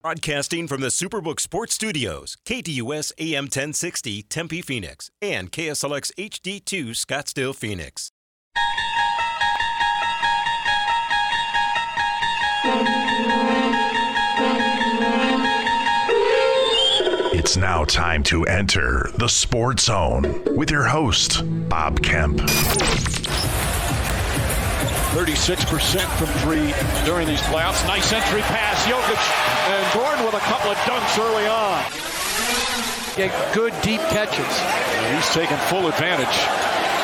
Broadcasting from the Superbook Sports Studios, KDUS AM 1060 Tempe Phoenix and KSLX HD2 Scottsdale Phoenix. It's now time to enter the Sports Zone with your host, Bob Kemp. 36% from three during these playoffs. Nice entry pass. Jokic and Gordon with a couple of dunks early on. Get good deep catches. And he's taking full advantage.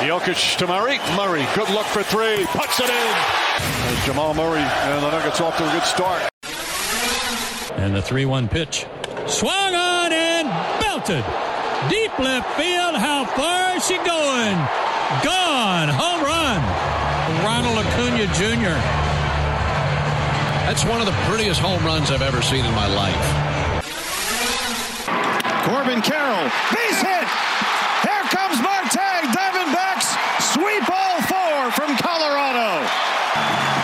Jokic to Murray. Murray, good look for three. Puts it in. As Jamal Murray and the Nuggets off to a good start. And the 3 1 pitch. Swung on and belted. Deep left field. How far is she going? Gone. Home run. Ronald Acuna Jr. That's one of the prettiest home runs I've ever seen in my life. Corbin Carroll, base hit. Here comes Marte. Diamondbacks sweep all four from Colorado.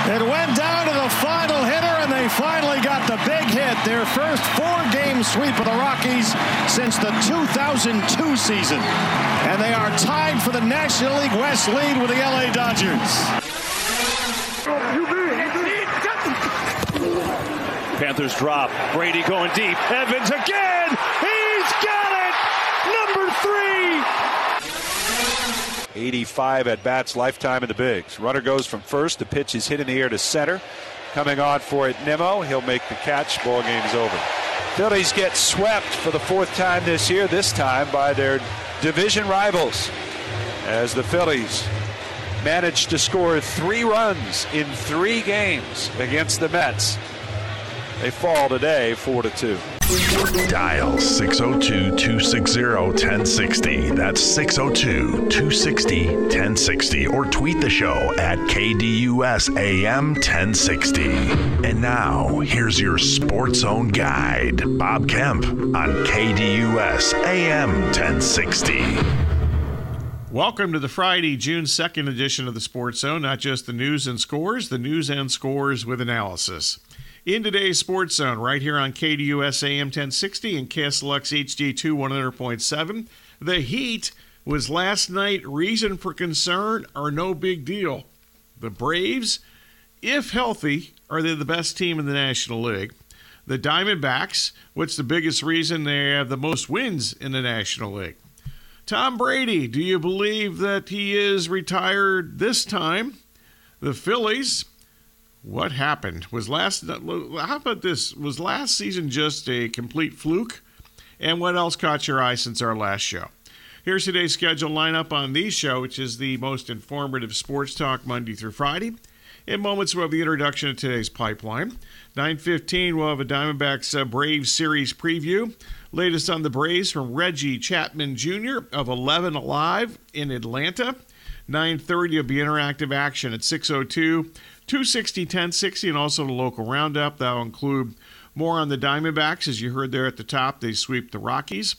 It went down to the final hitter, and they finally got the big hit. Their first four-game sweep of the Rockies since the 2002 season. And they are tied for the National League West lead with the LA Dodgers. Panthers drop. Brady going deep. Evans again. He's got it. Number three. 85 at bats lifetime in the bigs. Runner goes from first. The pitch is hit in the air to center. Coming on for it, Nimmo. He'll make the catch. Ball game's over. Phillies get swept for the fourth time this year, this time by their division rivals. As the Phillies managed to score three runs in three games against the Mets. They fall today 4 to 2. Dial 602 260 1060. That's 602 260 1060. Or tweet the show at KDUS AM 1060. And now, here's your Sports Zone guide, Bob Kemp on KDUS AM 1060. Welcome to the Friday, June 2nd edition of the Sports Zone. Not just the news and scores, the news and scores with analysis in today's Sports Zone, right here on KDUS AM 1060 and KSLX HD2 100.7. The Heat was last night reason for concern or no big deal. The Braves, if healthy, are they the best team in the National League? The Diamondbacks, what's the biggest reason they have the most wins in the National League? Tom Brady, do you believe that he is retired this time? The Phillies, what happened? Was last how about this? Was last season just a complete fluke? And what else caught your eye since our last show? Here's today's schedule lineup on the show, which is the most informative sports talk Monday through Friday. In moments, we'll have the introduction of today's pipeline. 9.15, we'll have a Diamondbacks uh, Braves series preview. Latest on the Braves from Reggie Chatman Jr. of 11 Alive in Atlanta. 9.30 will be interactive action at 6.02. 260 1060 and also the local roundup. That'll include more on the Diamondbacks. As you heard there at the top, they sweep the Rockies.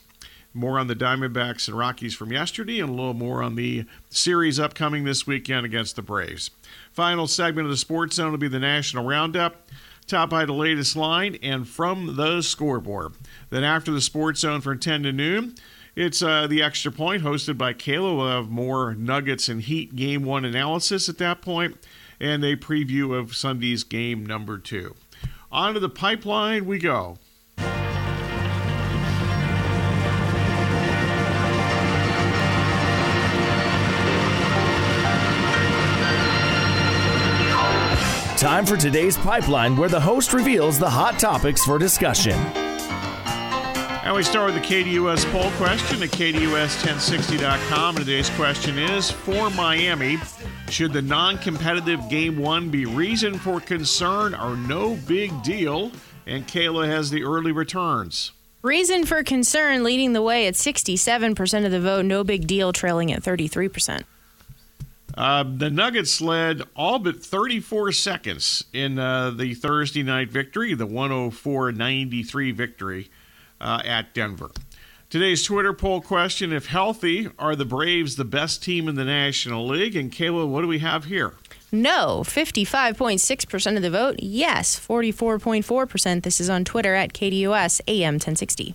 More on the Diamondbacks and Rockies from yesterday, and a little more on the series upcoming this weekend against the Braves. Final segment of the Sports Zone will be the National Roundup, top by the latest line, and from the scoreboard. Then after the Sports Zone from 10 to noon, it's uh, the extra point hosted by Kayla. We'll have more Nuggets and Heat game one analysis at that point and a preview of Sunday's game number two. On to the pipeline we go. Time for today's pipeline, where the host reveals the hot topics for discussion. And we start with the KDUS poll question at KDUS1060.com. And today's question is For Miami, should the non competitive game one be reason for concern or no big deal? And Kayla has the early returns. Reason for concern leading the way at 67% of the vote, no big deal, trailing at 33%. Uh, the Nuggets led all but 34 seconds in uh, the Thursday night victory, the 104 93 victory uh, at Denver. Today's Twitter poll question If healthy, are the Braves the best team in the National League? And Kayla, what do we have here? No, 55.6% of the vote. Yes, 44.4%. This is on Twitter at KDUS AM 1060.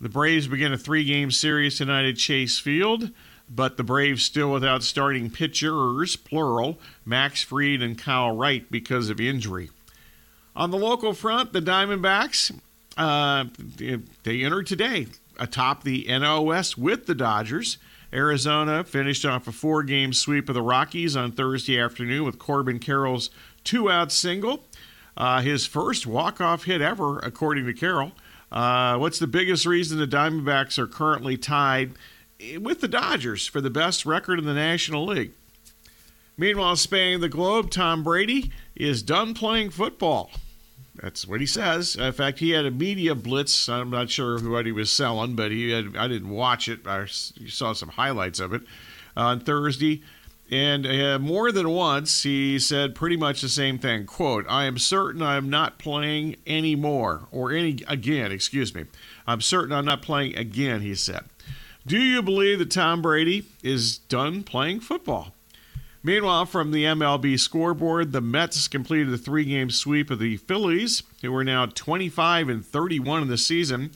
The Braves begin a three game series tonight at Chase Field, but the Braves still without starting pitchers, plural, Max Fried and Kyle Wright because of injury. On the local front, the Diamondbacks, uh, they entered today atop the NOS with the Dodgers. Arizona finished off a four game sweep of the Rockies on Thursday afternoon with Corbin Carroll's two out single. Uh, his first walk off hit ever, according to Carroll. Uh, what's the biggest reason the Diamondbacks are currently tied with the Dodgers for the best record in the National League? Meanwhile, spanning the globe, Tom Brady is done playing football. That's what he says. In fact, he had a media blitz. I'm not sure what he was selling, but he had, I didn't watch it. I saw some highlights of it on Thursday. And uh, more than once, he said pretty much the same thing. Quote, I am certain I am not playing anymore, or any again, excuse me. I'm certain I'm not playing again, he said. Do you believe that Tom Brady is done playing football? Meanwhile, from the MLB scoreboard, the Mets completed a three game sweep of the Phillies, who are now 25 and 31 in the season.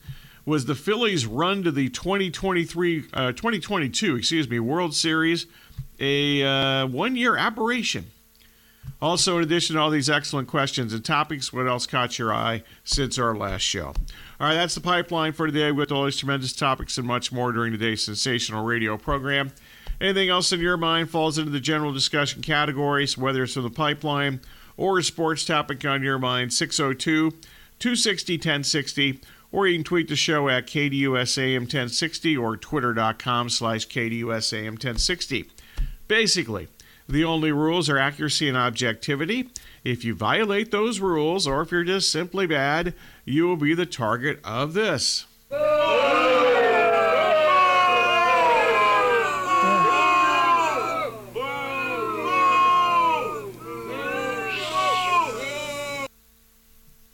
Was the Phillies' run to the 2023, uh, 2022, excuse me, World Series a uh, one year aberration? Also, in addition to all these excellent questions and topics, what else caught your eye since our last show? All right, that's the pipeline for today with all these tremendous topics and much more during today's sensational radio program. Anything else in your mind falls into the general discussion categories, whether it's from the pipeline or a sports topic on your mind, 602 260 1060, or you can tweet the show at KDUSAM 1060 or twitter.com slash KDUSAM 1060. Basically, the only rules are accuracy and objectivity. If you violate those rules, or if you're just simply bad, you will be the target of this.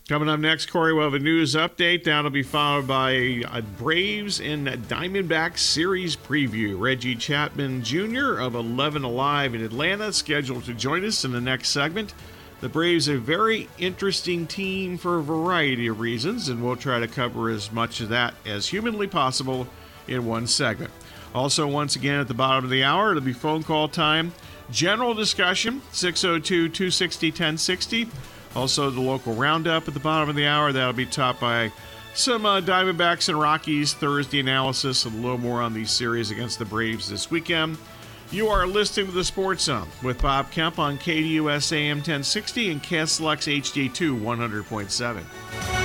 Coming up next, Corey, we'll have a news update. That'll be followed by a Braves and Diamondbacks series preview. Reggie Chatman Jr. of 11 Alive in Atlanta scheduled to join us in the next segment. The Braves are a very interesting team for a variety of reasons, and we'll try to cover as much of that as humanly possible in one segment. Also, once again, at the bottom of the hour, it'll be phone call time. General discussion 602 260 1060. Also, the local roundup at the bottom of the hour. That'll be topped by some uh, Diamondbacks and Rockies Thursday analysis, and a little more on these series against the Braves this weekend. You are listening to the Sports Zone with Bob Kemp on KDUS AM 1060 and KSLX HD2 100.7.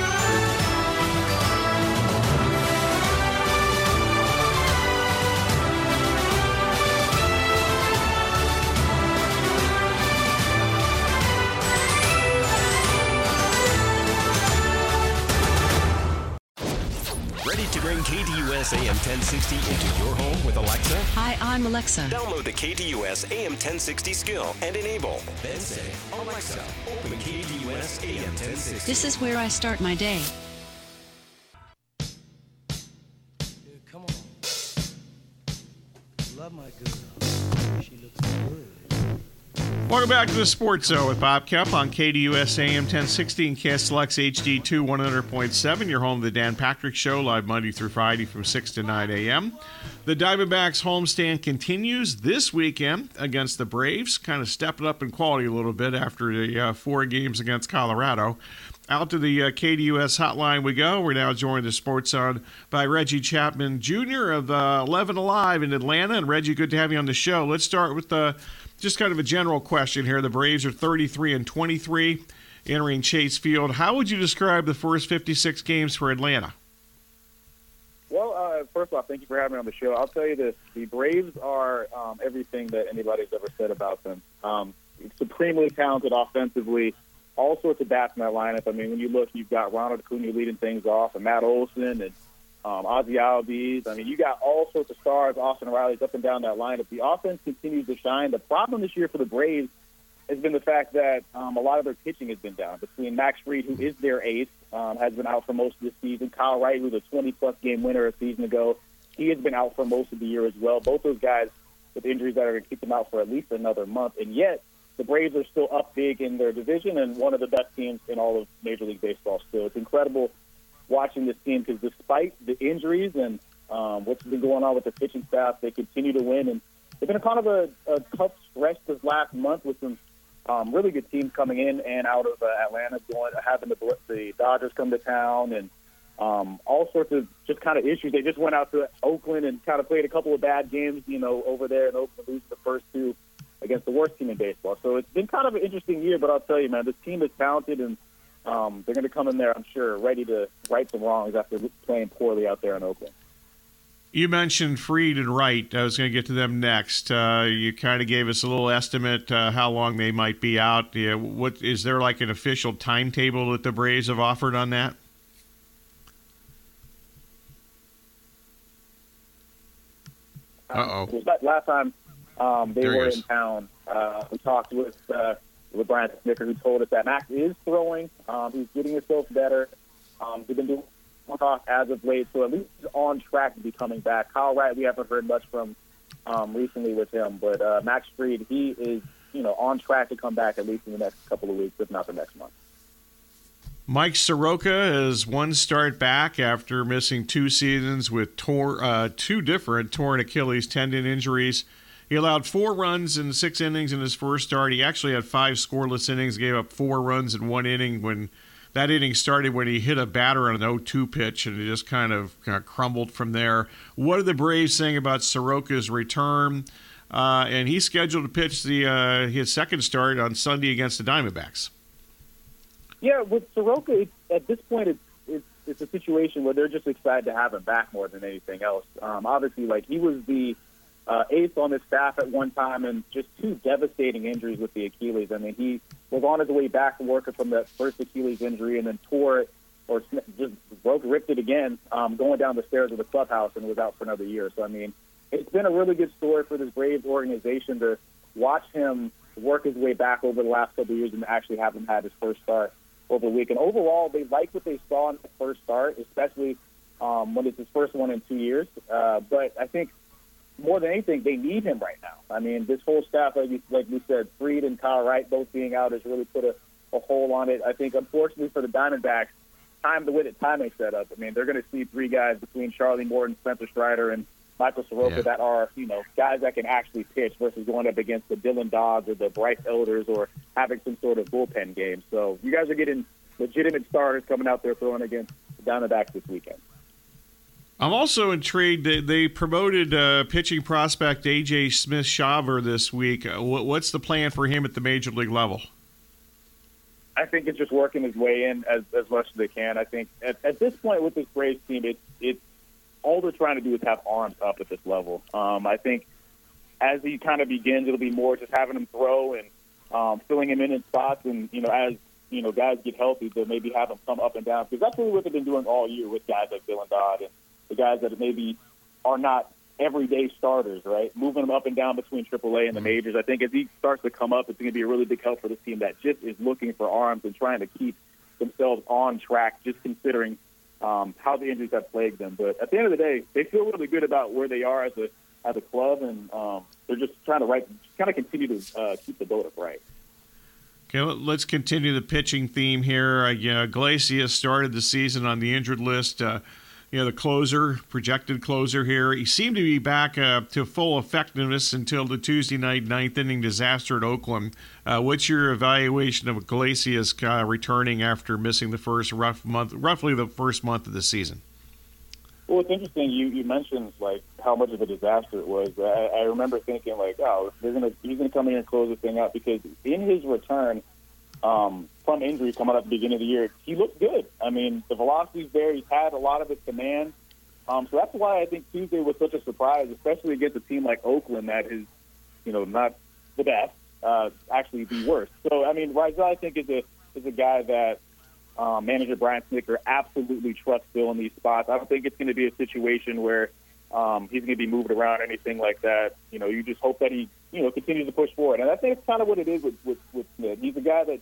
1060 into your home with Alexa? Hi, I'm Alexa. Download the KDUS AM 1060 skill and enable. Then say, Alexa, open KDUS AM 1060. This is where I start my day. Dude, come on. Love my girl. She looks good. Welcome back to the Sports Zone with Bob Kemp on KDUS AM 1060 and KSLX HD2 100.7. Your home, of the Dan Patrick Show, live Monday through Friday from 6 to 9 a.m. The Diamondbacks homestand continues this weekend against the Braves, kind of stepping up in quality a little bit after the uh, four games against Colorado. Out to the uh, KDUS hotline we go. We're now joined the Sports Zone by Reggie Chatman Jr. of uh, 11 Alive in Atlanta. And Reggie, good to have you on the show. Let's start with the just kind of a general question here. The Braves are 33 and 23 entering Chase Field. How would you describe the first 56 games for Atlanta? Well, uh, first off, thank you for having me on the show. I'll tell you this: the Braves are um, everything that anybody's ever said about them. Um, supremely talented offensively, all sorts of bats in that lineup. I mean, when you look, you've got Ronald Acuna leading things off, and Matt Olson, and um, Ozzie Albies. I mean, you got all sorts of stars, Austin Riley's up and down that lineup. The offense continues to shine. The problem this year for the Braves has been the fact that um, a lot of their pitching has been down. Between Max Fried, who is their ace, um, has been out for most of the season. Kyle Wright, who's a 20-plus game winner a season ago, he has been out for most of the year as well. Both those guys with injuries that are going to keep them out for at least another month. And yet, the Braves are still up big in their division and one of the best teams in all of Major League Baseball. Still, it's incredible watching this team because despite the injuries and um, what's been going on with the pitching staff, they continue to win. And they've been a kind of a, a tough stretch this last month with some um, really good teams coming in and out of uh, Atlanta, going having the the Dodgers come to town and um, all sorts of just kind of issues. They just went out to Oakland and kind of played a couple of bad games, you know, over there, and Oakland losing the first two against the worst team in baseball. So it's been kind of an interesting year, but I'll tell you, man, this team is talented and um, they're going to come in there, I'm sure, ready to right some wrongs after playing poorly out there in Oakland. You mentioned Fried and Wright. I was going to get to them next. Uh, you kind of gave us a little estimate uh, how long they might be out. Yeah, what is there like an official timetable that the Braves have offered on that? Uh oh. Last time um, they There were in town, uh, we talked with uh, with Brian Snitker, who told us that Max is throwing. Um, he's getting himself better. Um, he's been doing talk as of late, so at least he's on track to be coming back. Kyle Wright, we haven't heard much from um, recently with him, but uh, Max Fried, he is you know on track to come back at least in the next couple of weeks, if not the next month. Mike Soroka is one start back after missing two seasons with tor- uh, two different torn Achilles tendon injuries. He allowed four runs in six innings in his first start. He actually had five scoreless innings, gave up four runs in one inning when that inning started when he hit a batter on an 0-2 pitch and it just kind of, kind of crumbled from there. What are the Braves saying about Soroka's return? Uh, and he's scheduled to pitch the uh, his second start on Sunday against the Diamondbacks. Yeah, with Soroka, it's, at this point, it's, it's it's a situation where they're just excited to have him back more than anything else. Um, obviously, like he was the uh, eighth on the staff at one time, and just two devastating injuries with the Achilles. I mean, he was on his way back from working from that first Achilles injury, and then tore it or just broke, ripped it again, um, going down the stairs of the clubhouse, and was out for another year. So, I mean, it's been a really good story for this Braves organization to watch him work his way back over the last couple of years and actually have him have his first start over the week. And overall, they like what they saw in the first start, especially um, when it's his first one in two years. Uh, but I think more than anything, they need him right now. I mean, this whole staff, like, you, like we said, Fried and Kyle Wright both being out has really put a, a hole on it. I think, unfortunately for the Diamondbacks, time the way that timing set up. I mean, they're going to see three guys between Charlie Morton, Spencer Strider, and Michael Soroka Yeah. that are, you know, guys that can actually pitch versus going up against the Dylan Dodds or the Bryce Elders or having some sort of bullpen game. So you guys are getting legitimate starters coming out there throwing against the Diamondbacks this weekend. I'm also intrigued that they promoted uh, pitching prospect AJ Smith-Shawver this week. Uh, what's the plan for him at the major league level? I think it's just working his way in as, as much as they can. I think at, at this point with this Braves team, it's it's all they're trying to do is have arms up at this level. Um, I think as he kind of begins, it'll be more just having him throw and um, filling him in in spots, and you know as you know guys get healthy, to maybe have him come up and down because that's really what they've been doing all year with guys like Dylan Dodd and the guys that maybe are not everyday starters, right? Moving them up and down between AAA and the majors. I think as he starts to come up, it's going to be a really big help for this team that just is looking for arms and trying to keep themselves on track, just considering um, how the injuries have plagued them. But at the end of the day, they feel really good about where they are as a as a club, and um, they're just trying to right, kind of continue to uh, keep the boat upright. Okay, let- let's continue the pitching theme here. Uh, yeah, Iglesias started the season on the injured list. Uh, you know, the closer, projected closer here. He seemed to be back uh, to full effectiveness until the Tuesday night ninth inning disaster at Oakland. Uh, what's your evaluation of Iglesias uh, returning after missing the first rough month, roughly the first month of the season? Well, it's interesting. You you mentioned like how much of a disaster it was. I, I remember thinking like, oh, they're gonna he's gonna come in and close this thing out because in his return um, from injury coming up at the beginning of the year, he looked good. I mean, the velocity's there. He's had a lot of his command. Um, so that's why I think Tuesday was such a surprise, especially against a team like Oakland that is, you know, not the best, uh, actually the worst. So I mean, Raisel I think is a is a guy that um, manager Brian Snitker absolutely trusts still in these spots. I don't think it's going to be a situation where um, he's going to be moved around or anything like that. You know, you just hope that he, you know, continues to push forward. And I think it's kind of what it is with, with, with Smith. He's a guy that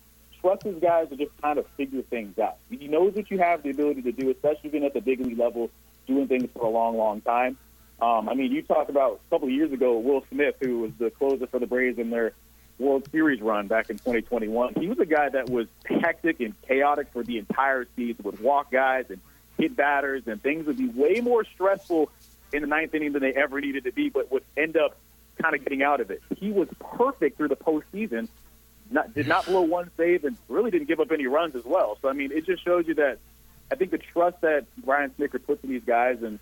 his guys to just kind of figure things out. He knows that you have the ability to do, especially being at the big league level, doing things for a long, long time. Um, I mean, you talked about a couple of years ago, Will Smith, who was the closer for the Braves in their World Series run back in 2021. He was a guy that was hectic and chaotic for the entire season, would walk guys and hit batters, and things would be way more stressful in the ninth inning than they ever needed to be, but would end up kind of getting out of it. He was perfect through the postseason. Not, did not blow one save and really didn't give up any runs as well. So I mean, it just shows you that I think the trust that Brian Snitker puts in these guys and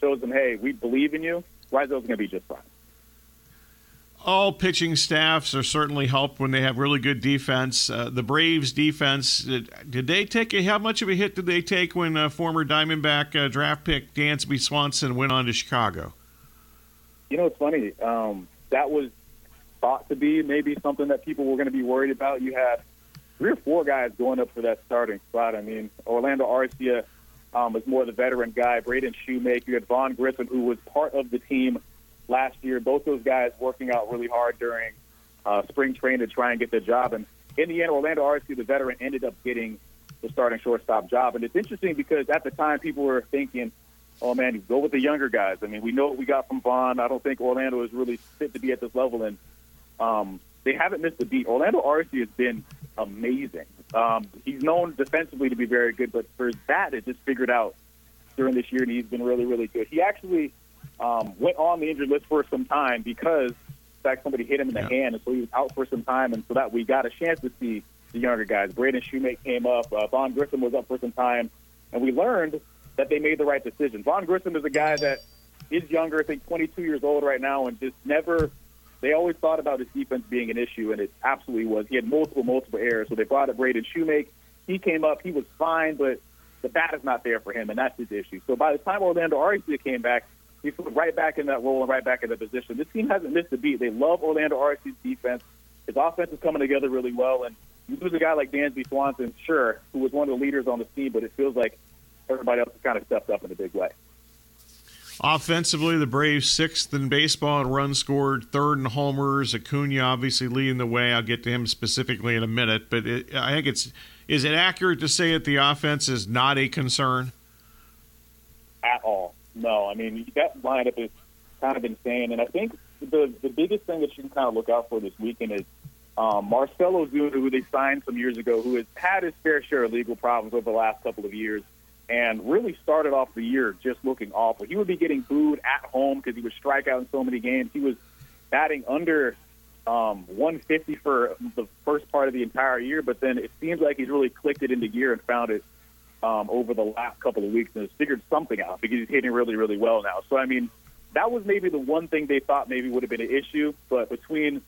shows them, hey, we believe in you. Raisel's going to be just fine. All pitching staffs are certainly helped when they have really good defense. Uh, the Braves defense, did, did, they take a, how much of a hit did they take when uh, former Diamondback uh, draft pick Dansby Swanson went on to Chicago? You know, it's funny. Um, that was thought to be maybe something that people were going to be worried about. You had three or four guys going up for that starting spot. I mean, Orlando Arcia um, was more the veteran guy. Braden Shewmake. You had Vaughn Grissom, who was part of the team last year. Both those guys working out really hard during uh, spring training to try and get the job. And in the end, Orlando Arcia, the veteran, ended up getting the starting shortstop job. And it's interesting because at the time, people were thinking, oh, man, go with the younger guys. I mean, we know what we got from Vaughn. I don't think Orlando is really fit to be at this level. And um, they haven't missed a beat. Orlando Arcia has been amazing. Um, he's known defensively to be very good, but for that, it just figured out during this year, and he's been really, really good. He actually um, went on the injured list for some time because, in fact, somebody hit him in the yeah. hand, and so he was out for some time, and so that we got a chance to see the younger guys. Braden Shewmake came up, uh, Vaughn Grissom was up for some time, and we learned that they made the right decision. Vaughn Grissom is a guy that is younger, I think 22 years old right now, and just never they always thought about his defense being an issue, and it absolutely was. He had multiple, multiple errors. So they brought up Braden Shewmake. He came up. He was fine, but the bat is not there for him, and that's his issue. So by the time Orlando Arcia came back, he's right back in that role and right back in the position. This team hasn't missed a beat. They love Orlando Arcia's defense. His offense is coming together really well, and you lose a guy like Dansby Swanson, sure, who was one of the leaders on the team, but it feels like everybody else has kind of stepped up in a big way. Offensively, the Braves sixth in baseball in runs scored, third in homers. Acuna obviously leading the way. I'll get to him specifically in a minute, but it, I think it's is it accurate to say that the offense is not a concern at all? No, I mean that lineup is kind of insane, and I think the the biggest thing that you can kind of look out for this weekend is um, Marcell Ozuna, who they signed some years ago, who has had his fair share of legal problems over the last couple of years and really started off the year just looking awful. He would be getting booed at home because he would strike out in so many games. He was batting under um, 150 for the first part of the entire year, but then it seems like he's really clicked it into gear and found it um, over the last couple of weeks and has figured something out because he's hitting really, really well now. So, I mean, that was maybe the one thing they thought maybe would have been an issue, but between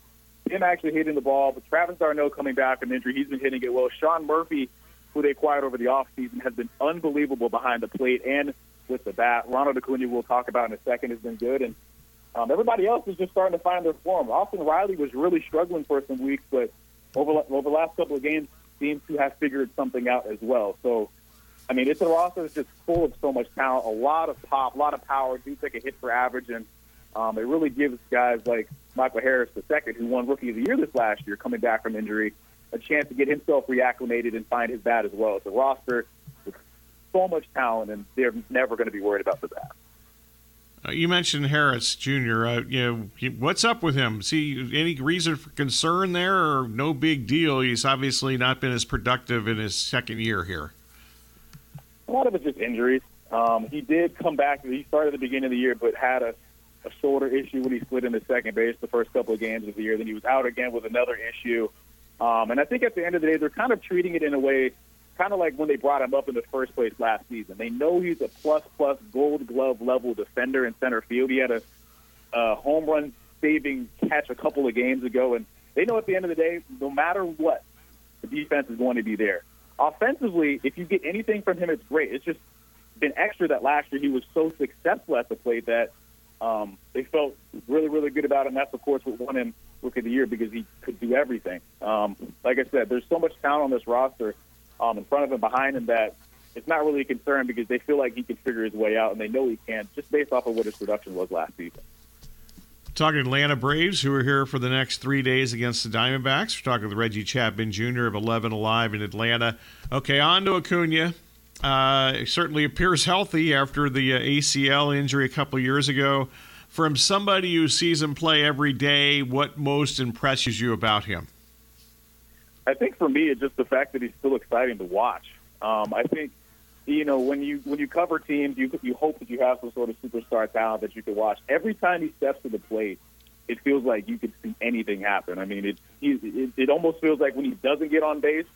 him actually hitting the ball, but Travis d'Arnaud coming back from injury, he's been hitting it well. Sean Murphy – who they acquired over the offseason, has been unbelievable behind the plate and with the bat. Ronald Acuna, we'll talk about in a second, has been good. And um, everybody else is just starting to find their form. Austin Riley was really struggling for some weeks, but over, over the last couple of games, seems to have figured something out as well. So, I mean, it's a roster that's just full of so much talent, a lot of pop, a lot of power. Do take a hit for average, and um, it really gives guys like Michael Harris II, who won Rookie of the Year this last year, coming back from injury, a chance to get himself reacclimated and find his bat as well. It's a roster with so much talent, and they're never going to be worried about the bat. Uh, you mentioned Harris Jr. Uh, you know, what's up with him? See any reason for concern there, or no big deal? He's obviously not been as productive in his second year here. A lot of it's just injuries. Um, he did come back. He started at the beginning of the year, but had a, a shoulder issue when he slid into second base the first couple of games of the year. Then he was out again with another issue. Um, and I think at the end of the day, they're kind of treating it in a way, kind of like when they brought him up in the first place last season. They know he's a plus plus Gold Glove level defender in center field. He had a, a home run saving catch a couple of games ago, and they know at the end of the day, no matter what, the defense is going to be there. Offensively, if you get anything from him, it's great. It's just been extra that last year he was so successful at the plate that um, they felt really, really good about him. That's of course what won him Rookie of the Year because he could do everything. Um, like I said, there's so much talent on this roster um, in front of him, behind him that it's not really a concern because they feel like he can figure his way out, and they know he can just based off of what his production was last season. Talking Atlanta Braves, who are here for the next three days against the Diamondbacks. We're talking with Reggie Chatman Jr. of 11 Alive in Atlanta. Okay, on to Acuna. Uh, certainly appears healthy after the uh, ACL injury a couple years ago. from somebody who sees him play every day, what most impresses you about him? I think for me, it's just the fact that he's still exciting to watch. Um, I think you know when you when you cover teams, you you hope that you have some sort of superstar talent that you can watch. Every time he steps to the plate, it feels like you could see anything happen. I mean, it it, it almost feels like when he doesn't get on base,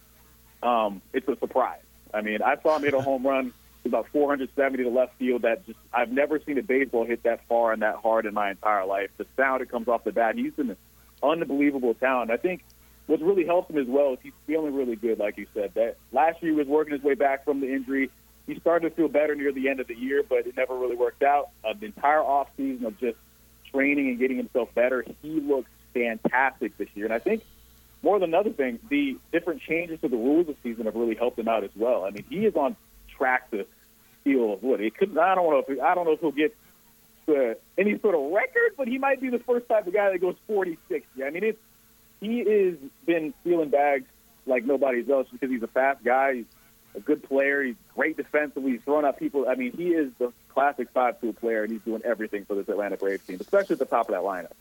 um, it's a surprise. I mean, I saw him hit a home run about 470 to left field. That just I've never seen a baseball hit that far and that hard in my entire life. The sound that comes off the bat, he's an unbelievable talent. I think what's really helped him as well is he's feeling really good, like you said. That last year he was working his way back from the injury. He started to feel better near the end of the year, but it never really worked out. Uh, the entire off season of just training and getting himself better, he looks fantastic this year. And I think more than other things, the different changes to the rules this season have really helped him out as well. I mean, he is on track to steal what it could. I don't know if I don't know if he'll get uh, any sort of record, but he might be the first type of guy that goes 40, 60. I mean, it's he has been stealing bags like nobody's else because he's a fast guy. He's a good player. He's great defensively. He's throwing out people. I mean, he is the classic five-tool player, and he's doing everything for this Atlanta Braves team, especially at the top of that lineup.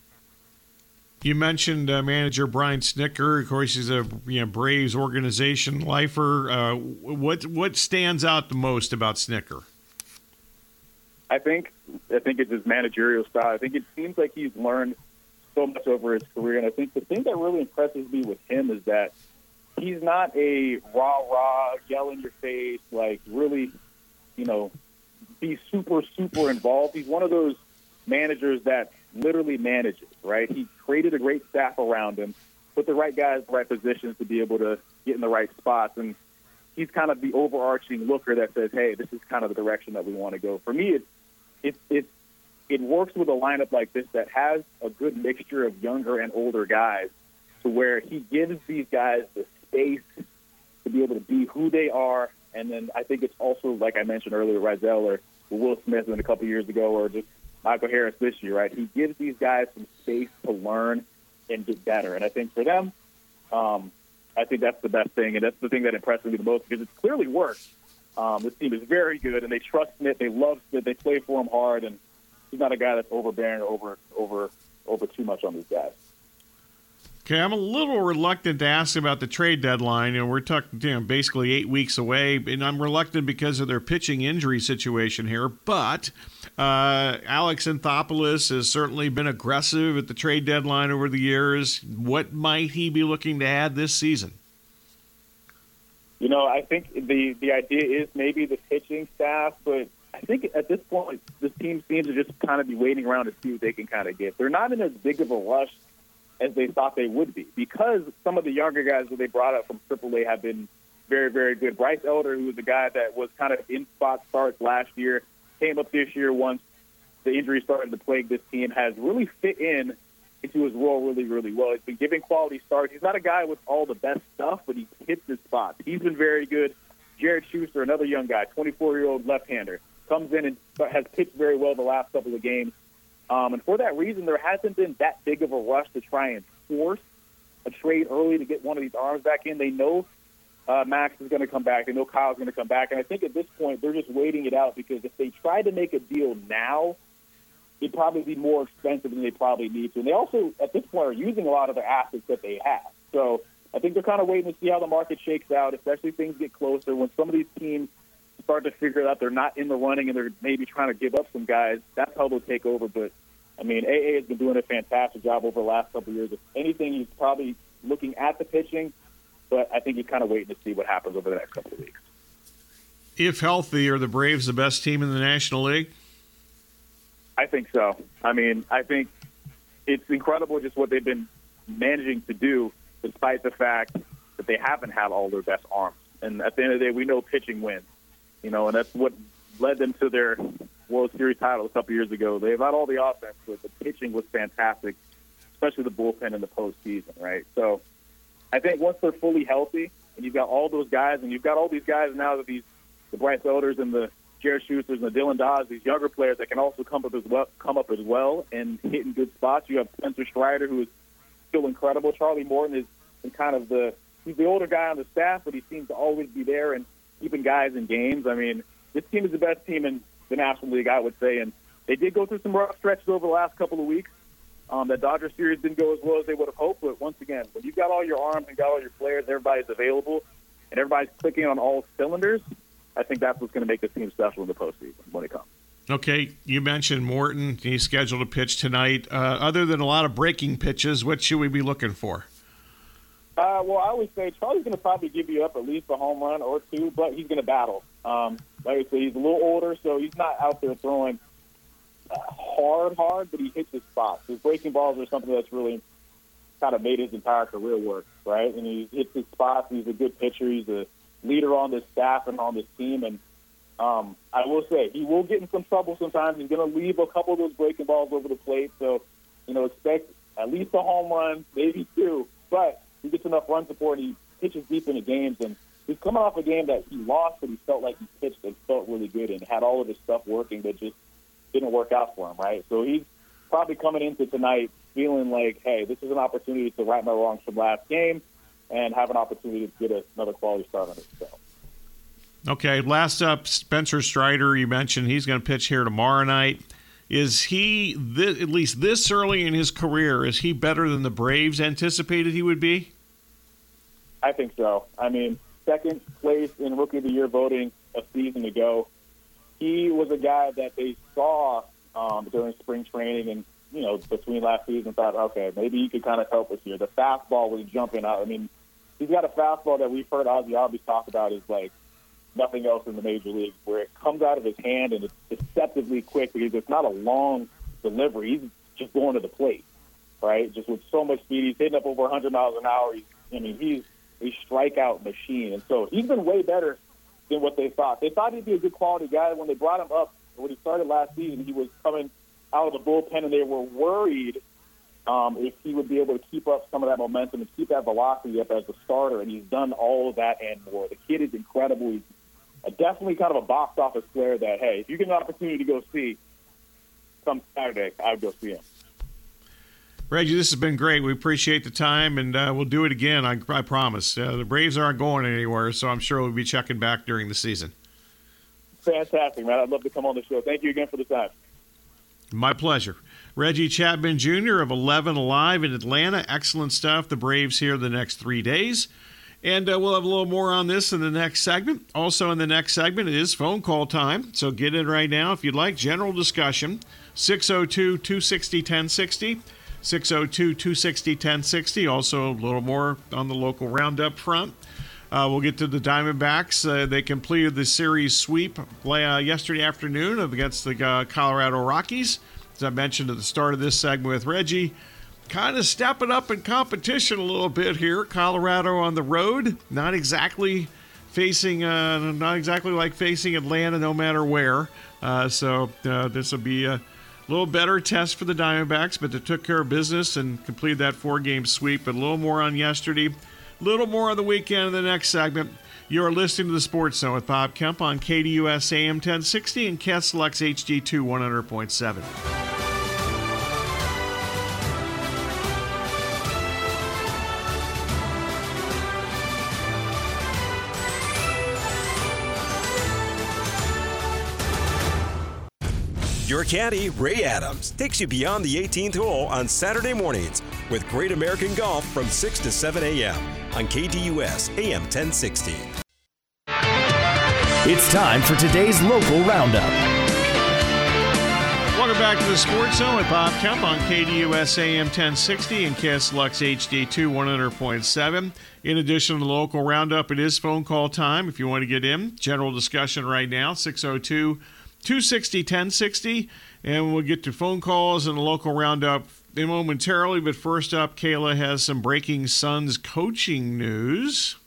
You mentioned uh, manager Brian Snitker. Of course, he's a you know, Braves organization lifer. Uh, what what stands out the most about Snitker? I think I think it's his managerial style. I think it seems like he's learned so much over his career, and I think the thing that really impresses me with him is that he's not a rah rah, yell in your face, like really, you know, be super super involved. He's one of those managers that literally manages. Right? He created a great staff around him, put the right guys in the right positions to be able to get in the right spots, and he's kind of the overarching looker that says, "Hey, this is kind of the direction that we want to go." For me, it's it's it's it works with a lineup like this that has a good mixture of younger and older guys to where he gives these guys the space to be able to be who they are. And then I think it's also, like I mentioned earlier, Raisel or Will Smith in a couple years ago, or just Michael Harris this year, right? He gives these guys some space to learn and get better. And I think for them, um, I think that's the best thing, and that's the thing that impresses me the most because it's clearly worked. Um, this team is very good, and they trust it. They love it. They play for him hard, and he's not a guy that's overbearing or over over over too much on these guys. Okay, I'm a little reluctant to ask about the trade deadline. You know, we're talking you know, basically eight weeks away, and I'm reluctant because of their pitching injury situation here. But uh, Alex Anthopoulos has certainly been aggressive at the trade deadline over the years. What might he be looking to add this season? You know, I think the the idea is maybe the pitching staff, but I think at this point, this team seems to just kind of be waiting around to see what they can kind of get. They're not in as big of a rush as they thought they would be because some of the younger guys that they brought up from AAA have been very, very good. Bryce Elder, who was a guy that was kind of in spot starts last year, came up this year once the injury started to plague this team, has really fit in into his role really, really well. He's been giving quality starts. He's not a guy with all the best stuff, but he hits his spots. He's been very good. Jared Schuster, another young guy, 24-year-old left-hander, comes in and has pitched very well the last couple of games. Um, and for that reason, there hasn't been that big of a rush to try and force a trade early to get one of these arms back in. They know uh, Max is going to come back. They know Kyle's going to come back. And I think at this point, they're just waiting it out because if they try to make a deal now, it'd probably be more expensive than they probably need to. And they also, at this point, are using a lot of the assets that they have. So I think they're kind of waiting to see how the market shakes out, especially if things get closer. When some of these teams start to figure out they're not in the running and they're maybe trying to give up some guys, that's how they'll take over. But I mean, AA has been doing a fantastic job over the last couple of years. If anything, he's probably looking at the pitching, but I think he's kind of waiting to see what happens over the next couple of weeks. If healthy, are the Braves the best team in the National League? I think so. I mean, I think it's incredible just what they've been managing to do, despite the fact that they haven't had all their best arms. And at the end of the day, we know pitching wins. You know, and that's what led them to their World Series title a couple years ago. They've had all the offense, but the pitching was fantastic, especially the bullpen in the postseason, right? So I think once they're fully healthy, and you've got all those guys, and you've got all these guys now that these the Bryce Elders and the Jared Schusters and the Dylan Dodds, these younger players that can also come up as well, come up as well and hit in good spots. You have Spencer Strider, who is still incredible. Charlie Morton is kind of the he's the older guy on the staff, but he seems to always be there and keeping guys in games. I mean, this team is the best team in the National League, I would say, and they did go through some rough stretches over the last couple of weeks. Um, that Dodger series didn't go as well as they would have hoped, but once again, when you've got all your arms and got all your players, everybody's available, and everybody's clicking on all cylinders, I think that's what's going to make this team special in the postseason when it comes. Okay, you mentioned Morton. He's scheduled to pitch tonight. Uh, other than a lot of breaking pitches, what should we be looking for? Uh, well, I would say Charlie's going to probably give you up at least a home run or two, but he's going to battle. Um, like I said, he's a little older, so he's not out there throwing uh, hard, hard, but he hits his spots. His breaking balls are something that's really kind of made his entire career work, right? And he hits his spots. He's a good pitcher. He's a leader on this staff and on this team, and um, I will say he will get in some trouble sometimes. He's going to leave a couple of those breaking balls over the plate, so you know expect at least a home run, maybe two. Enough run support. He pitches deep into games, and he's coming off a game that he lost, but he felt like he pitched and felt really good and had all of his stuff working, but just didn't work out for him. Right, so he's probably coming into tonight feeling like, hey, this is an opportunity to right my wrongs from last game and have an opportunity to get another quality start on himself. Okay, last up, Spencer Strider. You mentioned he's going to pitch here tomorrow night. Is he, th- at least this early in his career, is he better than the Braves anticipated he would be? I think so. I mean, second place in Rookie of the Year voting a season ago. He was a guy that they saw um, during spring training and, you know, between last season thought, okay, maybe he could kind of help us here. The fastball was jumping out. I mean, he's got a fastball that we've heard Ozzie Albies talk about is like nothing else in the major leagues, where it comes out of his hand and it's deceptively quick because it's not a long delivery. He's just going to the plate, right? Just with so much speed, he's hitting up over 100 miles an hour. He's, I mean, he's a strikeout machine, and so he's been way better than what they thought. They thought he'd be a good quality guy when they brought him up. When he started last season, he was coming out of the bullpen, and they were worried um, if he would be able to keep up some of that momentum and keep that velocity up as a starter. And he's done all of that and more. The kid is incredible. He's definitely kind of a box office player that, hey, if you get an opportunity to go see come Saturday, I would go see him. Reggie, this has been great. We appreciate the time, and uh, we'll do it again. I, I promise. Uh, the Braves aren't going anywhere, so I'm sure we'll be checking back during the season. Fantastic, man. I'd love to come on the show. Thank you again for the time. My pleasure. Reggie Chatman Jr. of 11 Alive in Atlanta. Excellent stuff. The Braves here the next three days. And uh, we'll have a little more on this in the next segment. Also, in the next segment, it is phone call time. So get in right now if you'd like. General discussion 602 260 1060. 602 260 1060. Also, a little more on the local roundup front. Uh, we'll get to the Diamondbacks. Uh, they completed the series sweep uh, yesterday afternoon against the uh, Colorado Rockies. As I mentioned at the start of this segment with Reggie, kind of stepping up in competition a little bit here. Colorado on the road, not exactly facing, uh, not exactly like facing Atlanta, no matter where. Uh, so this will be a little better test for the Diamondbacks, but they took care of business and completed that four-game sweep. But a little more on yesterday. A little more on the weekend in the next segment. You're listening to the Sports Zone with Bob Kemp on KDUS AM 1060 and KSLX HD2 100.7. Your caddy, Ray Adams, takes you beyond the 18th hole on Saturday mornings with Great American Golf from 6 to 7 a.m. on KDUS AM 1060. It's time for today's local roundup. Welcome back to the Sports Zone with Bob Kemp on KDUS AM 1060 and KISS KSLX HD2 100.7. In addition to the local roundup, it is phone call time if you want to get in. General discussion right now, 602 260 1060. And we'll get to phone calls and the local roundup momentarily. But first up, Kayla has some breaking Suns coaching news.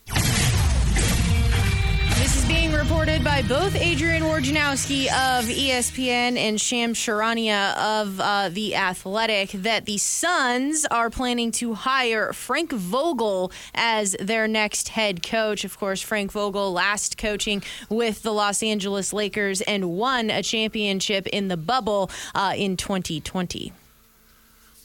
Reported by both Adrian Wojnarowski of ESPN and Shams Charania of uh, The Athletic that the Suns are planning to hire Frank Vogel as their next head coach. Of course, Frank Vogel last coaching with the Los Angeles Lakers and won a championship in the bubble uh, in 2020.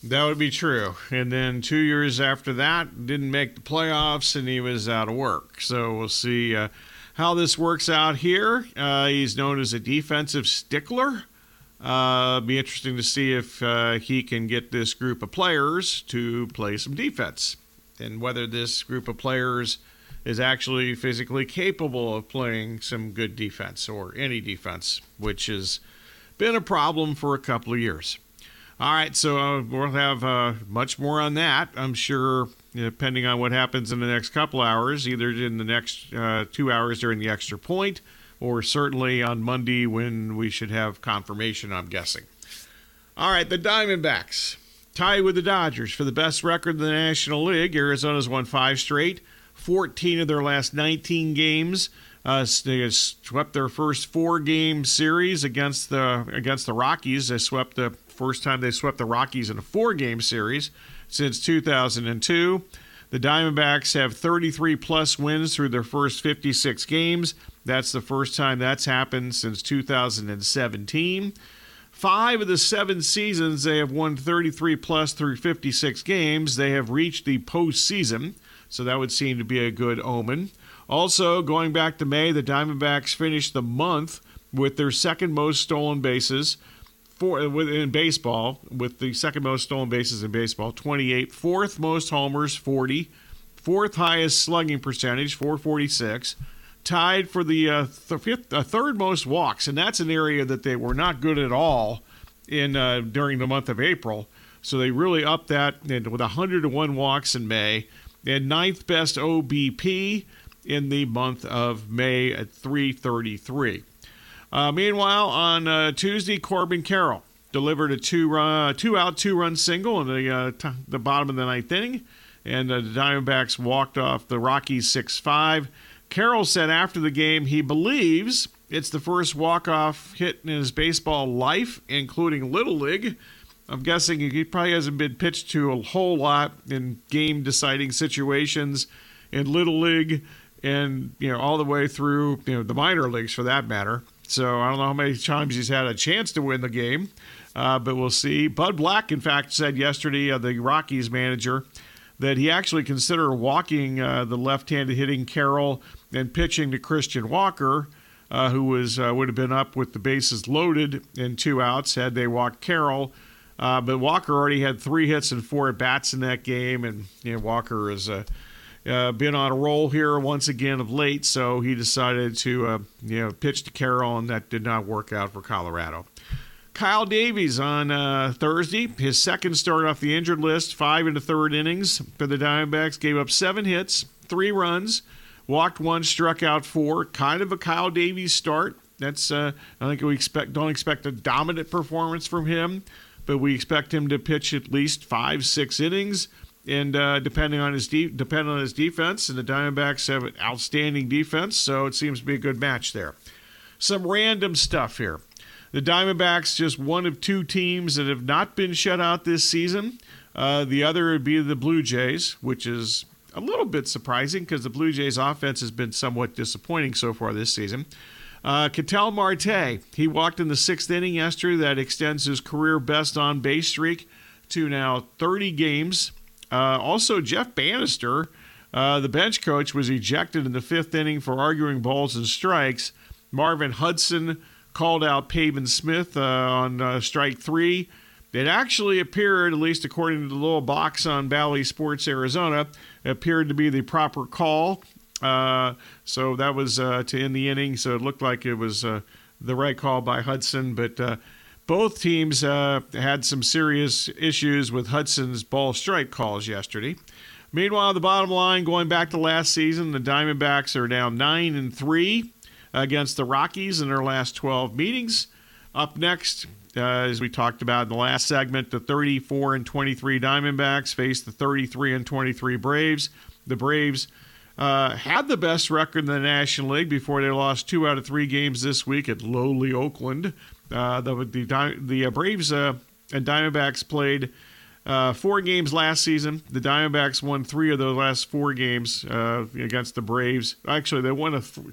That would be true. And then two years after that, didn't make the playoffs and he was out of work. So we'll see uh, how this works out here. Uh, he's known as a defensive stickler. Uh, be interesting to see if uh, he can get this group of players to play some defense and whether this group of players is actually physically capable of playing some good defense or any defense, which has been a problem for a couple of years. All right, so uh, we'll have uh, much more on that, I'm sure, depending on what happens in the next couple hours, either in the next uh, two hours during the extra point or certainly on Monday when we should have confirmation, I'm guessing. All right, the Diamondbacks tied with the Dodgers for the best record in the National League. Arizona's won five straight, 14 of their last 19 games. Uh, they swept their first four-game series against the against the Rockies. They swept the first time they swept the Rockies in a four-game series since 2002. The Diamondbacks have 33 plus wins through their first 56 games. That's the first time that's happened since 2017. Five of the seven seasons they have won 33 plus through 56 games. They have reached the postseason, so that would seem to be a good omen. Also, going back to May, the Diamondbacks finished the month with their second most stolen bases for in baseball, with the second most stolen bases in baseball, 28. Fourth most homers, 40. Fourth highest slugging percentage, 446. Tied for the uh, th- fifth, uh, third most walks, and that's an area that they were not good at all in uh, during the month of April. So they really upped that and with 101 walks in May, and ninth best OBP in the month of May at 333. Uh, meanwhile, on uh, Tuesday, Corbin Carroll delivered a two uh, two out two run single in the uh, t- the bottom of the ninth inning, and the Diamondbacks walked off the Rockies six five. Carroll said after the game he believes it's the first walk off hit in his baseball life, including Little League. I'm guessing he probably hasn't been pitched to a whole lot in game deciding situations in Little League and you know all the way through you know the minor leagues for that matter. So I don't know how many times he's had a chance to win the game, uh, but we'll see. Bud Black, in fact, said yesterday, uh, the Rockies manager, that he actually considered walking uh, the left-handed hitting Carroll and pitching to Christian Walker, uh, who was uh, would have been up with the bases loaded in two outs had they walked Carroll. Uh, but Walker already had three hits and four at bats in that game, and you know, Walker is a uh, been on a roll here once again of late, so he decided to uh, you know pitch to Carroll, and that did not work out for Colorado. Kyle Davies on uh, Thursday, his second start off the injured list, five in the third innings for the Diamondbacks, gave up seven hits, three runs, walked one, struck out four. Kind of a Kyle Davies start. That's uh, I think we expect don't expect a dominant performance from him, but we expect him to pitch at least five, six innings and uh, depending on his de- depending on his defense, and the Diamondbacks have an outstanding defense, so it seems to be a good match there. Some random stuff here. The Diamondbacks just one of two teams that have not been shut out this season. Uh, the other would be the Blue Jays, which is a little bit surprising because the Blue Jays offense has been somewhat disappointing so far this season. Uh, Ketel Marte, he walked in the sixth inning yesterday. That extends his career best on base streak to now 30 games. Uh, also, Jeff Banister, uh, the bench coach, was ejected in the fifth inning for arguing balls and strikes. Marvin Hudson called out Pavin Smith uh, on uh, strike three. It actually appeared, at least according to the little box on Bally Sports Arizona, appeared to be the proper call. Uh, so that was uh, to end the inning. So it looked like it was the right call by Hudson, but both teams uh, had some serious issues with Hudson's ball strike calls yesterday. Meanwhile, the bottom line, going back to last season, the Diamondbacks are now nine and three against the Rockies in their last 12 meetings. Up next, uh, as we talked about in the last segment, the 34 and 23 Diamondbacks face the 33 and 23 Braves. The Braves uh, had the best record in the National League before they lost two out of three games this week at lowly Oakland. Uh, the the, the uh, Braves uh, and Diamondbacks played uh, four games last season. The Diamondbacks won three of those last four games against the Braves. Actually, they won a. Th-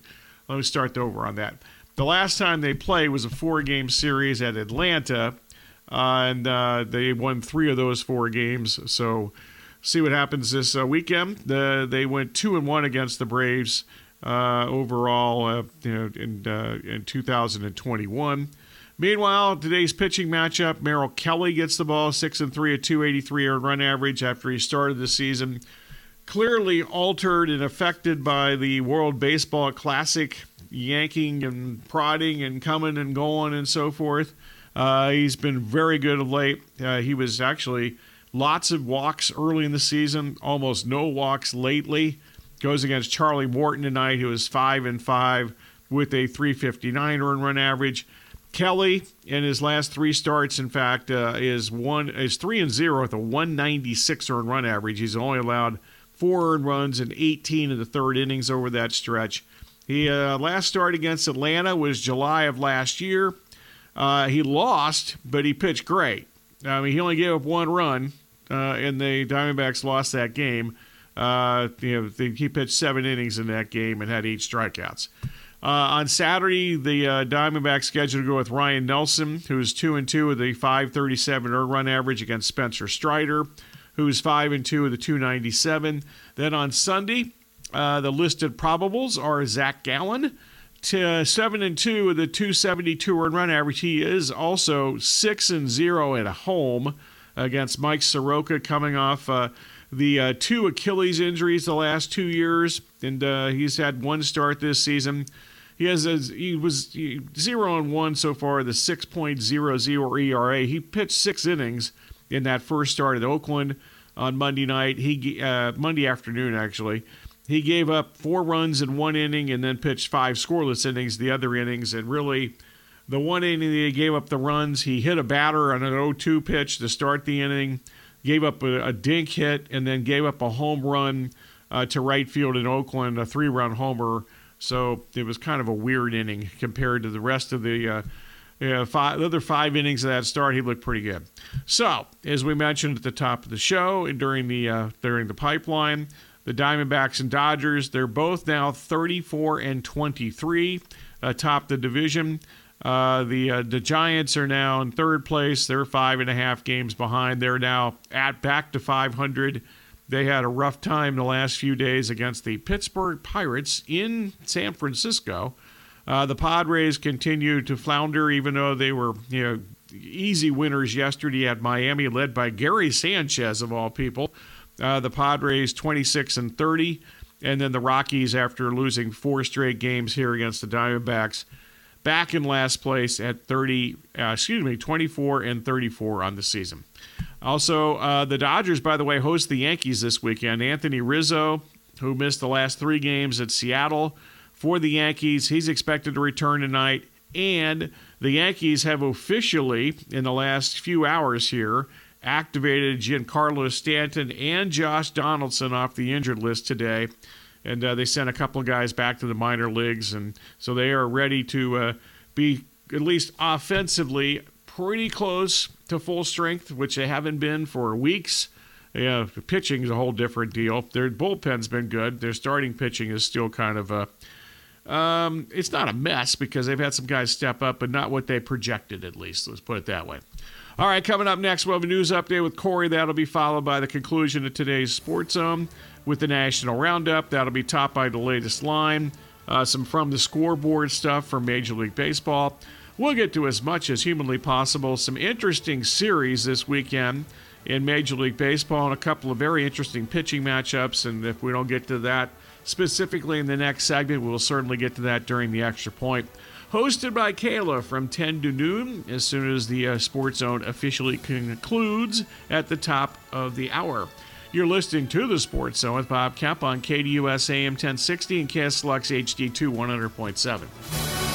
let me start over on that. The last time they played was a four-game series at Atlanta, and they won three of those four games. So, see what happens this weekend. The, they went two and one against the Braves overall, you know, in in 2021. Meanwhile, today's pitching matchup: Merrill Kelly gets the ball, six and three, a 283 earned run average after he started the season. Clearly altered and affected by the World Baseball Classic, yanking and prodding and coming and going and so forth. Uh, he's been very good of late. Uh, he was actually lots of walks early in the season, almost no walks lately. Goes against Charlie Morton tonight, who is five and five with a 359 earned run average. Kelly in his last three starts, in fact, uh, is one is three and zero with a 196 earned run average. He's only allowed four earned runs in 18 of the third innings over that stretch. He uh, last start against Atlanta was July of last year. Uh, he lost, but he pitched great. I mean, he only gave up one run, uh, and the Diamondbacks lost that game. Uh, you know, they, he pitched seven innings in that game and had eight strikeouts. Uh, on Saturday, the uh, Diamondbacks scheduled to go with Ryan Nelson, who's two and two with a 537 earned run average against Spencer Strider, who's five and two with a 297. Then on Sunday, uh, the listed probables are Zach Gallen, to seven and two with a 272 earned run average. He is also six and zero at home against Mike Soroka, coming off uh, the uh, two Achilles injuries the last two years, and uh, he's had one start this season. He has a, he was zero and one so far, the 6.00 ERA. He pitched six innings in that first start at Oakland on Monday night. He uh, Monday afternoon actually. He gave up four runs in one inning and then pitched five scoreless innings the other innings. And really, the one inning that he gave up the runs, he hit a batter on an 0-2 pitch to start the inning, gave up a, a dink hit, and then gave up a home run uh, to right field in Oakland, a three-run homer. So it was kind of a weird inning compared to the rest of the. Uh, yeah, five, the other five innings of that start, he looked pretty good. So, as we mentioned at the top of the show and during the uh, during the pipeline, the Diamondbacks and Dodgers, they're both now 34 and 23 atop the division. Uh, the uh, the Giants are now in third place. They're five and a half games behind. They're now at back to 500. They had a rough time the last few days against the Pittsburgh Pirates in San Francisco. Uh, the Padres continue to flounder, even though they were, you know, easy winners yesterday at Miami, led by Gary Sanchez of all people. Uh, the Padres 26 and 30, and then the Rockies after losing four straight games here against the Diamondbacks, back in last place at 30. Uh, excuse me, 24 and 34 on the season. Also, uh, the Dodgers, by the way, host the Yankees this weekend. Anthony Rizzo, who missed the last three games at Seattle for the Yankees. He's expected to return tonight. And the Yankees have officially, in the last few hours here, activated Giancarlo Stanton and Josh Donaldson off the injured list today. And uh, they sent a couple of guys back to the minor leagues. And so they are ready to uh, be, at least offensively, pretty close to full strength, which they haven't been for weeks. Yeah, pitching is a whole different deal. Their bullpen's been good. Their starting pitching is still kind of a um, it's not a mess because they've had some guys step up, but not what they projected, at least. Let's put it that way. All right, coming up next, we'll have a news update with Corey. That'll be followed by the conclusion of today's Sports Zone with the National Roundup. That'll be topped by the latest line, uh, some from the scoreboard stuff from Major League Baseball. We'll get to as much as humanly possible. Some interesting series this weekend in Major League Baseball and a couple of very interesting pitching matchups. And if we don't get to that, specifically in the next segment. We'll certainly get to that during the extra point. Hosted by Kayla from 10 to noon as soon as the uh, Sports Zone officially concludes at the top of the hour. You're listening to the Sports Zone with Bob Kemp on KDUS AM 1060 and KSLX HD2 100.7.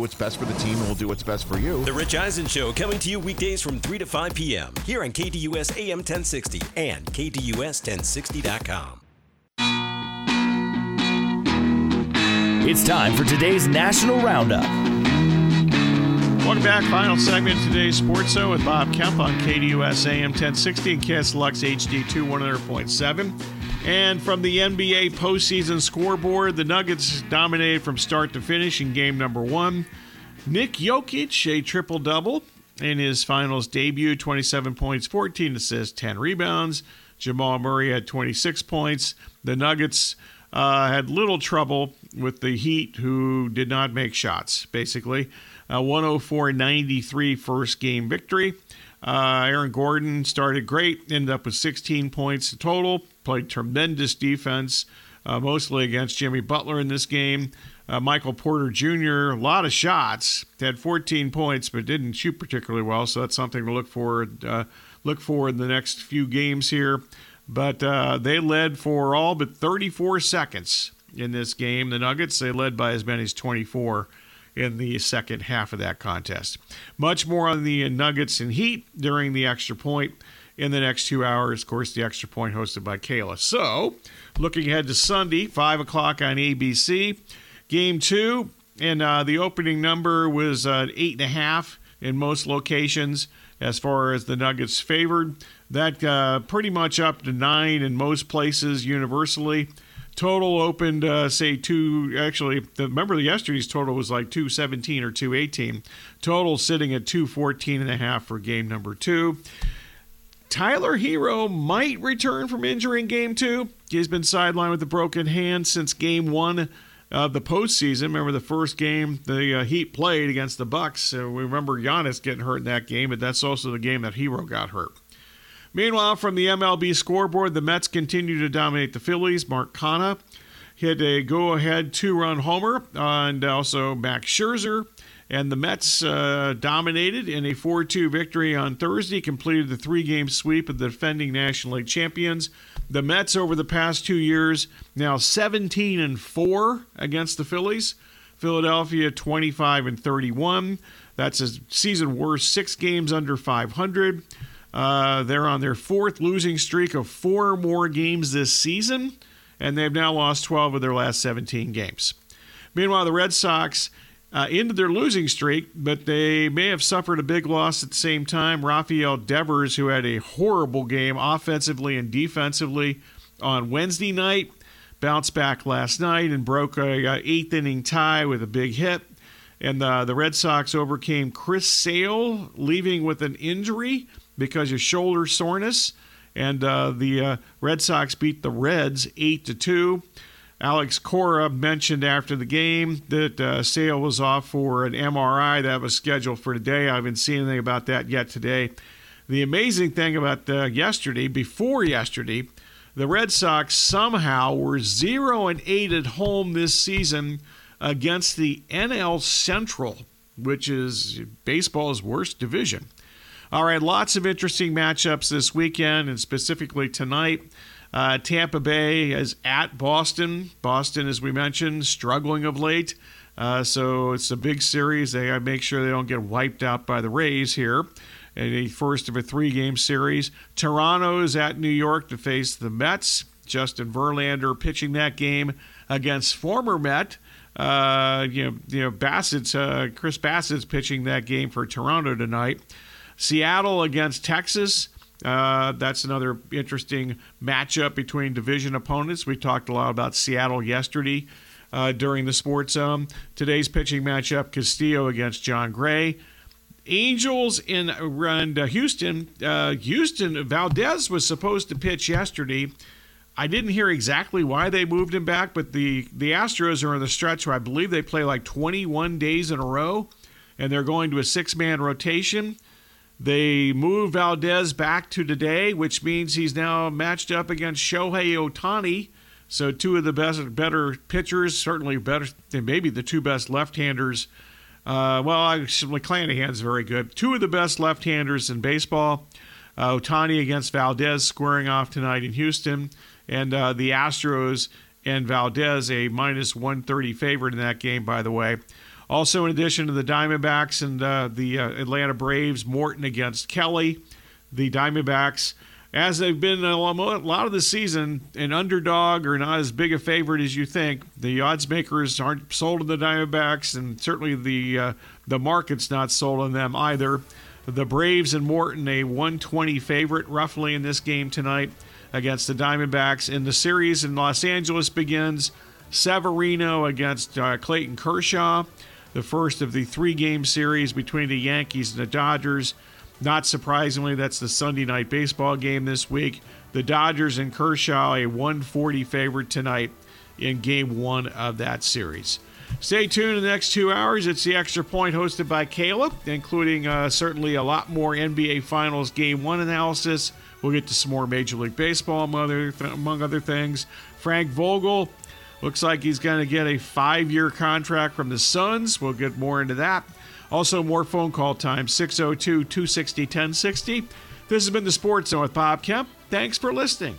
what's best for the team and we'll do what's best for you. The Rich Eisen Show coming to you weekdays from 3 to 5 p.m. here on KDUS AM 1060 and KDUS1060.com. It's time for today's National Roundup. Welcome back. Final segment of today's Sports Show with Bob Kemp on KDUS AM 1060 and KSLX HD2 100.7. And from the NBA postseason scoreboard, the Nuggets dominated from start to finish in game number one. Nick Jokic, a triple double in his finals debut 27 points, 14 assists, 10 rebounds. Jamal Murray had 26 points. The Nuggets uh, had little trouble with the Heat, who did not make shots, basically. 104 93 first game victory. Uh, Aaron Gordon started great, ended up with 16 points total, played tremendous defense, uh, mostly against Jimmy Butler in this game. Uh, Michael Porter Jr., a lot of shots, had 14 points, but didn't shoot particularly well, so that's something to look forward uh, look for in the next few games here. But uh, they led for all but 34 seconds in this game. The Nuggets, they led by as many as 24 in the second half of that contest. Much more on the Nuggets and Heat during the extra point in the next two hours. Of course, the extra point hosted by Kayla. So, looking ahead to Sunday, 5 o'clock on ABC. Game two, and uh, the opening number was uh, 8.5 in most locations as far as the Nuggets favored. That uh, pretty much up to 9 in most places universally. Total opened, uh, say, two. Actually, the, remember yesterday's total was like 217 or 218. Total sitting at 214 and a half for game number two. Tyler Herro might return from injury in game two. He's been sidelined with a broken hand since game one of the postseason. Remember the first game the uh, Heat played against the Bucks. Uh, we remember Giannis getting hurt in that game, but that's also the game that Herro got hurt. Meanwhile, from the MLB scoreboard, the Mets continue to dominate the Phillies. Mark Canha hit a go-ahead two-run homer, and also Max Scherzer. And the Mets uh, dominated in a 4 2 victory on Thursday, completed the three game sweep of the defending National League champions. The Mets, over the past two years, now 17 and 4 against the Phillies. Philadelphia 25 and 31. That's a season worst, six games under 500. Uh, they're on their fourth losing streak of four more games this season, and they've now lost 12 of their last 17 games. Meanwhile, the Red Sox uh, ended their losing streak, but they may have suffered a big loss at the same time. Rafael Devers, who had a horrible game offensively and defensively on Wednesday night, bounced back last night and broke a, eighth inning tie with a big hit. And uh, the Red Sox overcame Chris Sale, leaving with an injury because of shoulder soreness. And uh, the uh, Red Sox beat the Reds eight to two. Alex Cora mentioned after the game that uh, Sale was off for an MRI that was scheduled for today. I haven't seen anything about that yet today. The amazing thing about uh, yesterday, before yesterday, the Red Sox somehow were 0 and 8 at home this season against the NL Central, which is baseball's worst division. All right, lots of interesting matchups this weekend and specifically tonight. Uh, Tampa Bay is at Boston. Boston, as we mentioned, struggling of late. Uh, so it's a big series. They got to make sure they don't get wiped out by the Rays here in a first of a three game series. Toronto is at New York to face the Mets. Justin Verlander pitching that game against former Met. Uh, you know, you know, Bassitt's uh, Chris Bassitt's pitching that game for Toronto tonight. Seattle against Texas. Uh, that's another interesting matchup between division opponents. We talked a lot about Seattle yesterday uh, during the Sports Zone. Today's pitching matchup: Castillo against Jon Gray. Angels in and uh, Houston. Houston Valdez was supposed to pitch yesterday. I didn't hear exactly why they moved him back, but the the Astros are in the stretch where I believe they play like 21 days in a row, and they're going to a six man rotation. They move Valdez back to today, which means he's now matched up against Shohei Ohtani. So two of the best, better pitchers, certainly better than maybe the two best left-handers. Uh, well, actually, McClanahan's very good. Two of the best left-handers in baseball. Uh, Ohtani against Valdez squaring off tonight in Houston, and uh, the Astros and Valdez a minus 130 favorite in that game. By the way. Also, in addition to the Diamondbacks and uh, the uh, Atlanta Braves, Morton against Kelly. The Diamondbacks as they've been a lot of the season, an underdog or not as big a favorite as you think. The odds makers aren't sold on the Diamondbacks, and certainly the uh, the market's not sold on them either. The Braves and Morton, a 120 favorite roughly in this game tonight against the Diamondbacks. And the series in Los Angeles begins Severino against uh, Clayton Kershaw, the first of the three game series between the Yankees and the Dodgers. Not surprisingly, that's the Sunday night baseball game this week. The Dodgers and Kershaw, a 140 favorite tonight in game one of that series. Stay tuned in the next two hours. It's the Extra Point hosted by Caleb, including uh, certainly a lot more NBA Finals Game 1 analysis. We'll get to some more Major League Baseball, among other, th- among other things. Frank Vogel looks like he's going to get a five year contract from the Suns. We'll get more into that. Also, more phone call time 602 260 1060. This has been the Sports Zone with Bob Kemp. Thanks for listening.